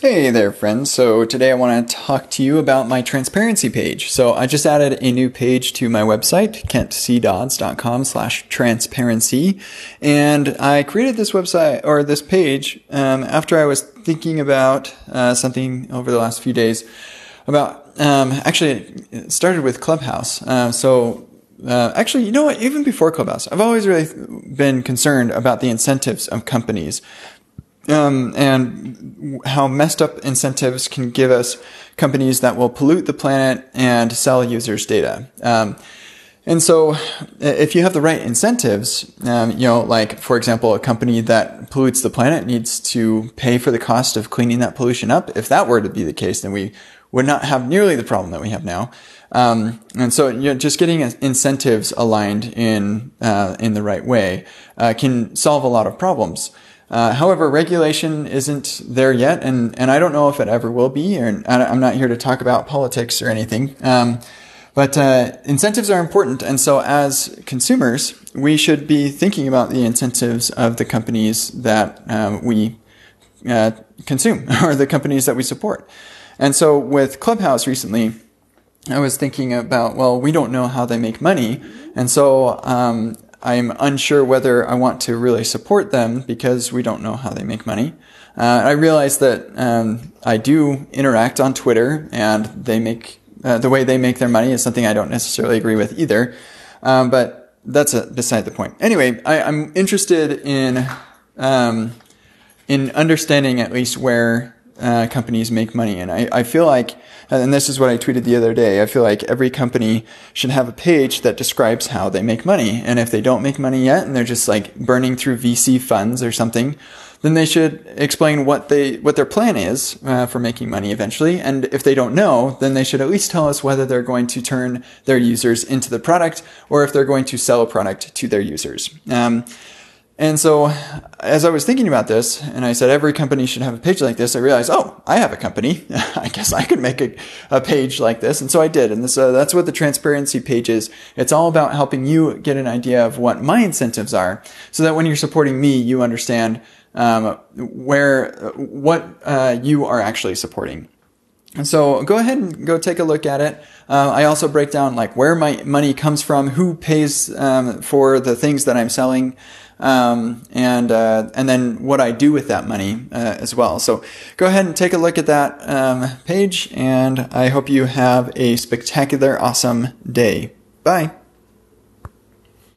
Hey there, friends. So today I want to talk to you about my transparency page. So I just added a new page to my website, kentcdodds.com slash transparency. And I created this website or this page um, after I was thinking about uh, something over the last few days about, um, actually it started with Clubhouse. Uh, so uh, actually, you know what? Even before Clubhouse, I've always really been concerned about the incentives of companies um, and how messed up incentives can give us companies that will pollute the planet and sell users data. Um, and so, if you have the right incentives, um, you know, like for example, a company that pollutes the planet needs to pay for the cost of cleaning that pollution up. If that were to be the case, then we would not have nearly the problem that we have now. Um, and so, you know, just getting incentives aligned in uh, in the right way uh, can solve a lot of problems. Uh, however, regulation isn't there yet, and, and I don't know if it ever will be. And I'm not here to talk about politics or anything. Um, but uh, incentives are important, and so as consumers, we should be thinking about the incentives of the companies that um, we uh, consume or the companies that we support. And so with Clubhouse recently, I was thinking about, well, we don't know how they make money. And so um, I'm unsure whether I want to really support them because we don't know how they make money. Uh, I realize that um, I do interact on Twitter, and they make uh, the way they make their money is something I don't necessarily agree with either. Um, but that's a, beside the point. Anyway, I, am interested in um, in understanding at least where uh, companies make money, and I, I feel like and this is what I tweeted the other day. I feel like every company should have a page that describes how they make money. And if they don't make money yet and they're just like burning through VC funds or something, then they should explain what they what their plan is uh, for making money eventually. And if they don't know, then they should at least tell us whether they're going to turn their users into the product or if they're going to sell a product to their users. Um, and so, as I was thinking about this, and I said every company should have a page like this, I realized, oh, I have a company. I guess I could make a, a page like this. And so I did. And this, uh, that's what the transparency page is. It's all about helping you get an idea of what my incentives are so that when you're supporting me, you understand um, where, what uh, you are actually supporting. And so go ahead and go take a look at it. Uh, I also break down like where my money comes from, who pays um, for the things that I'm selling um, and uh, and then what I do with that money uh, as well. So go ahead and take a look at that um, page, and I hope you have a spectacular, awesome day. Bye.